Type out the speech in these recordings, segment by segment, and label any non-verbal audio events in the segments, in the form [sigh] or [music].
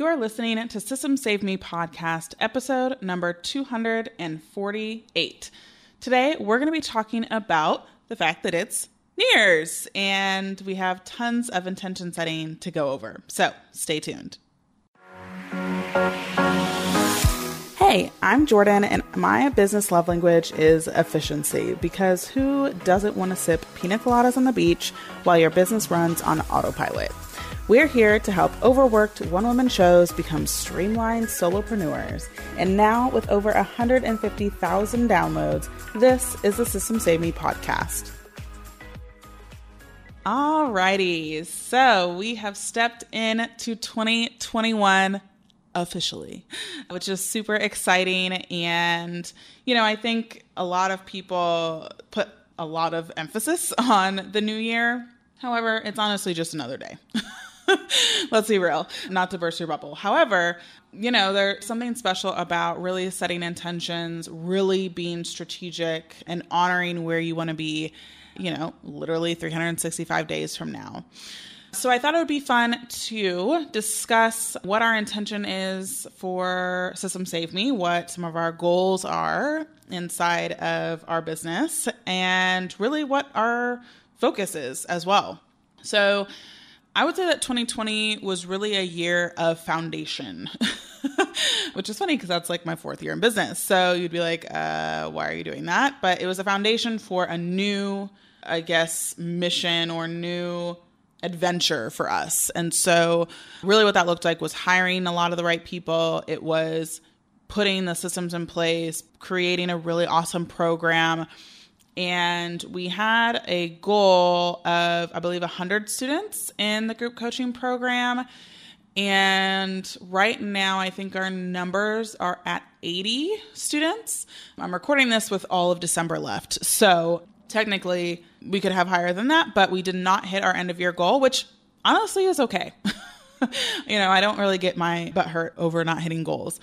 You're listening to Systems Saved Me podcast, episode number 248. Today, we're going to be talking about the fact that it's New Year's and we have tons of intention setting to go over. So stay tuned. Hey, I'm Jordan, and my business love language is efficiency because who doesn't want to sip pina coladas on the beach while your business runs on autopilot? We're here to help overworked one woman shows become streamlined solopreneurs. And now, with over 150,000 downloads, this is the Systems Saved Me podcast. Alrighty, so we have stepped into 2021 officially, which is super exciting. And, you know, I think a lot of people put a lot of emphasis on the new year. However, it's honestly just another day. [laughs] [laughs] Let's be real, not to burst your bubble. However, you know, there's something special about really setting intentions, really being strategic, and honoring where you want to be, you know, literally 365 days from now. So I thought it would be fun to discuss what our intention is for Systems Saved Me, what some of our goals are inside of our business, and really what our focus is as well. So I would say that 2020 was really a year of foundation, [laughs] which is funny because that's like my fourth year in business. So you'd be like, uh, why are you doing that? But it was a foundation for a new, I guess, mission or new adventure for us. And so, really, what that looked like was hiring a lot of the right people. It was putting the systems in place, creating a really awesome program and we had a goal of, I believe, 100 students in the group coaching program. And right now, I think our numbers are at 80 students. I'm recording this with all of December left. So technically, we could have higher than that, but we did not hit our end of year goal, which honestly is okay. [laughs] you know, I don't really get my butt hurt over not hitting goals.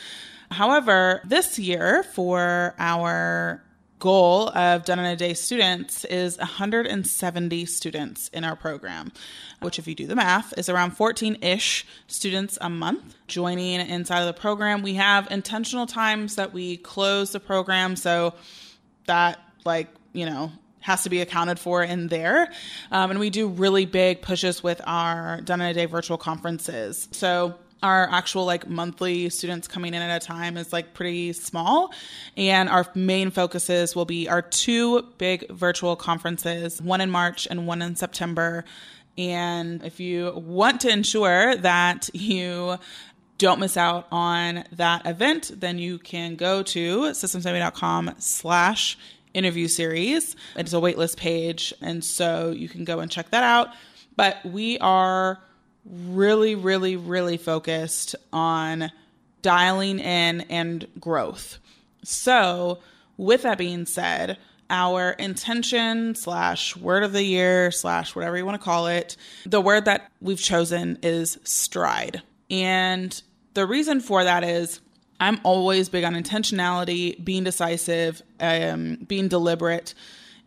However, this year for our goal of done in a day students is 170 students in our program which if you do the math is around 14-ish students a month joining inside of the program. We have intentional times that we close the program so that like you know has to be accounted for in there. Um, and we do really big pushes with our done in a day virtual conferences. So our actual like monthly students coming in at a time is like pretty small. And our main focuses will be our two big virtual conferences one in march and one in september. And if you want to ensure that you don't miss out on that event then you can go to systemssavedme.com slash interview series. It's a waitlist page and so you can go and check that out. But we are really, really, really focused on dialing in and growth. So, with that being said, our intention slash word of the year slash whatever you want to call it, the word that we've chosen is stride. And the reason for that is I'm always big on intentionality, being decisive, um, being deliberate.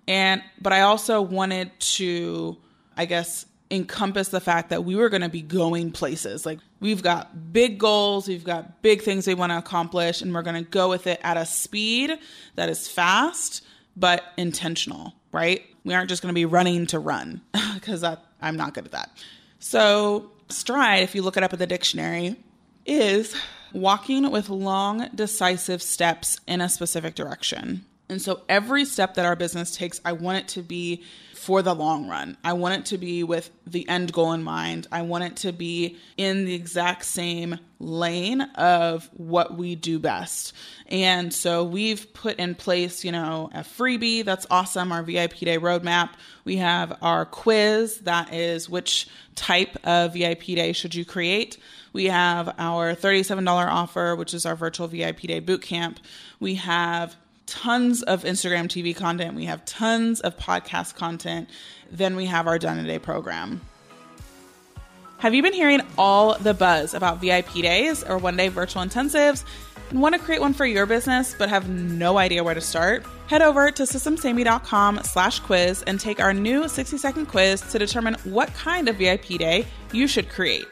And, but I also wanted to, I guess, encompass the fact that we were going to be going places. Like we've got big goals, we've got big things we want to accomplish, and we're going to go with it at a speed that is fast but intentional, right? We aren't just going to be running to run [laughs] because I'm not good at that. So, stride, if you look it up in the dictionary, is walking with long, decisive steps in a specific direction. And so every step that our business takes, I want it to be for the long run. I want it to be with the end goal in mind. I want it to be in the exact same lane of what we do best. And so we've put in place, you know, a freebie that's awesome, our VIP day roadmap. We have our quiz that is which type of VIP day should you create. We have our $37 offer, which is our virtual VIP day bootcamp. We have tons of Instagram TV content, we have tons of podcast content, then we have our Done a Day program. Have you been hearing all the buzz about VIP days or one day virtual intensives and want to create one for your business but have no idea where to start? Head over to systemssavedme.com slash quiz and take our new 60 second quiz to determine what kind of VIP day you should create.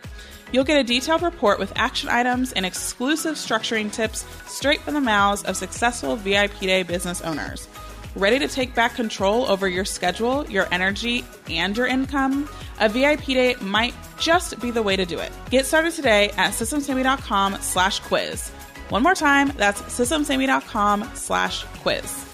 You'll get a detailed report with action items and exclusive structuring tips straight from the mouths of successful VIP Day business owners. Ready to take back control over your schedule, your energy, and your income? A VIP day might just be the way to do it. Get started today at systemssavedme.com slash quiz. One more time, that's systemssavedme.com slash quiz.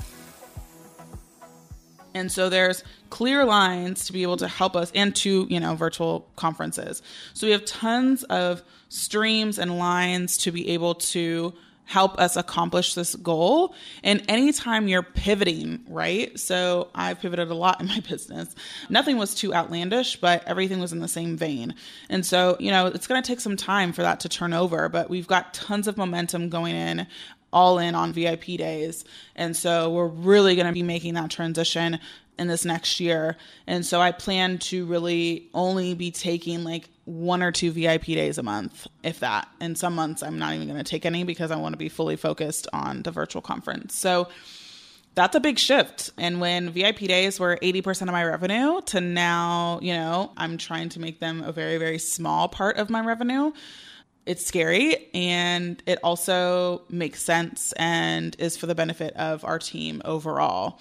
And so there's clear lines to be able to help us and to, you know, virtual conferences. So we have tons of streams and lines to be able to help us accomplish this goal. And anytime you're pivoting, right? So I've pivoted a lot in my [laughs] business. Nothing was too outlandish, but everything was in the same vein. And so, you know, it's going to take some time for that to turn over, but we've got tons of momentum going in all in on VIP days. And so we're really going to be making that transition in this next year. And so I plan to really only be taking like one or two VIP days a month, if that. And some months I'm not even going to take any because I want to be fully focused on the virtual conference. So that's a big shift. And when VIP days were 80% of my revenue to now, you know, I'm trying to make them a very, very small part of my revenue. It's scary and it also makes sense and is for the benefit of our team overall.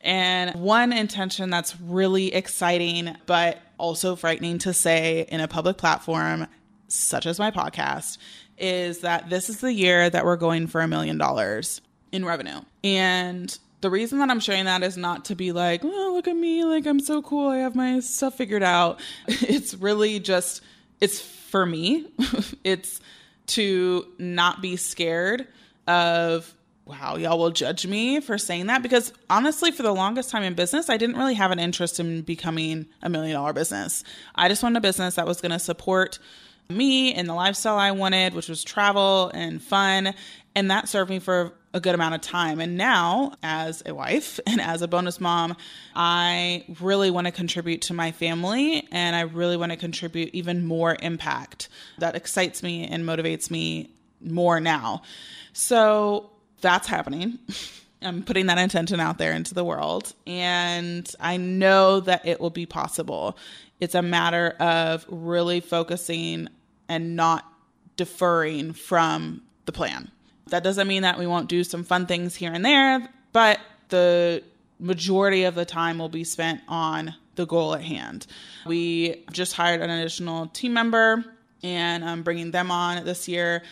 And one intention that's really exciting, but also frightening to say in a public platform, such as my podcast, is that this is the year that we're going for a million dollars in revenue. And the reason that I'm sharing that is not to be like, oh, look at me, like I'm so cool, I have my stuff figured out. [laughs] It's really just, it's for me. [laughs] it's to not be scared of wow, y'all will judge me for saying that because honestly, for the longest time in business, I didn't really have an interest in becoming a million dollar business. I just wanted a business that was going to support me and the lifestyle I wanted, which was travel and fun. And that served me for a good amount of time. And now, as a wife [laughs] and as a bonus mom, I really want to contribute to my family and I really want to contribute even more impact. That excites me and motivates me more now. So, that's happening. [laughs] I'm putting that intention out there into the world. And I know that it will be possible. It's a matter of really focusing and not deferring from the plan. That doesn't mean that we won't do some fun things here and there, but the majority of the time will be spent on the goal at hand. We just hired an additional team member and I'm bringing them on this year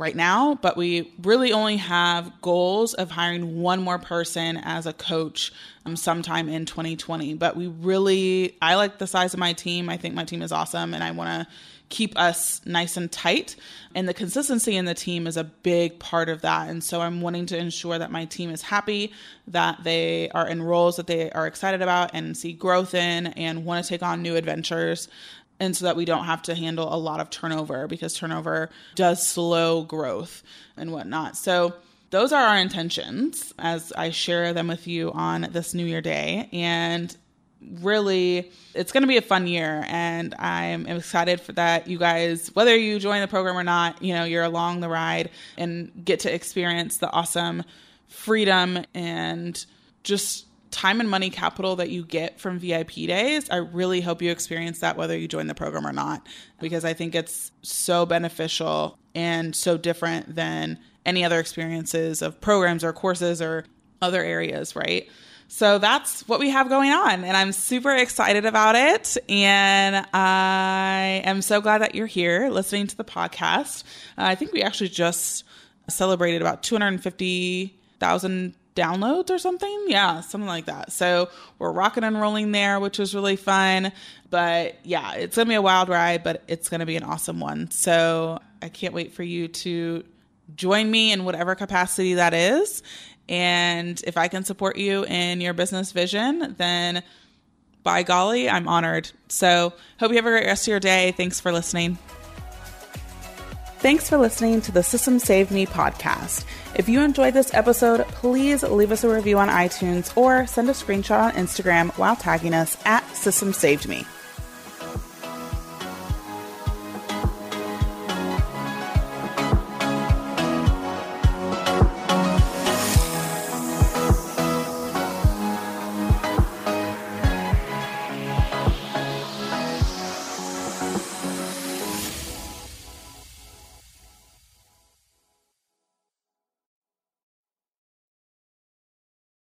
right now, but we really only have goals of hiring one more person as a coach um, sometime in 2020. But we really, I like the size of my team. I think my team is awesome, and I want to keep us nice and tight. And the consistency in the team is a big part of that. And so I'm wanting to ensure that my team is happy, that they are in roles that they are excited about and see growth in and want to take on new adventures and so that we don't have to handle a lot of turnover because turnover does slow growth and whatnot. So those are our intentions as I share them with you on this New Year Day. And really, it's going to be a fun year. And I'm excited for that. You guys, whether you join the program or not, you know, you're along the ride and get to experience the awesome freedom and just time and money capital that you get from VIP days, I really hope you experience that whether you join the program or not, because I think it's so beneficial and so different than any other experiences of programs or courses or other areas, right? So that's what we have going on, and I'm super excited about it. And I am so glad that you're here listening to the podcast. Uh, I think we actually just celebrated about 250,000 downloads or something. Yeah, something like that. So we're rocking and rolling there, which was really fun. But yeah, it's going to be a wild ride, but it's going to be an awesome one. So I can't wait for you to join me in whatever capacity that is. And if I can support you in your business vision, then by golly, I'm honored. So hope you have a great rest of your day. Thanks for listening. Thanks for listening to the Systems Saved Me podcast. If you enjoyed this episode, please leave us a review on iTunes or send a screenshot on Instagram while tagging us at Systems Saved Me.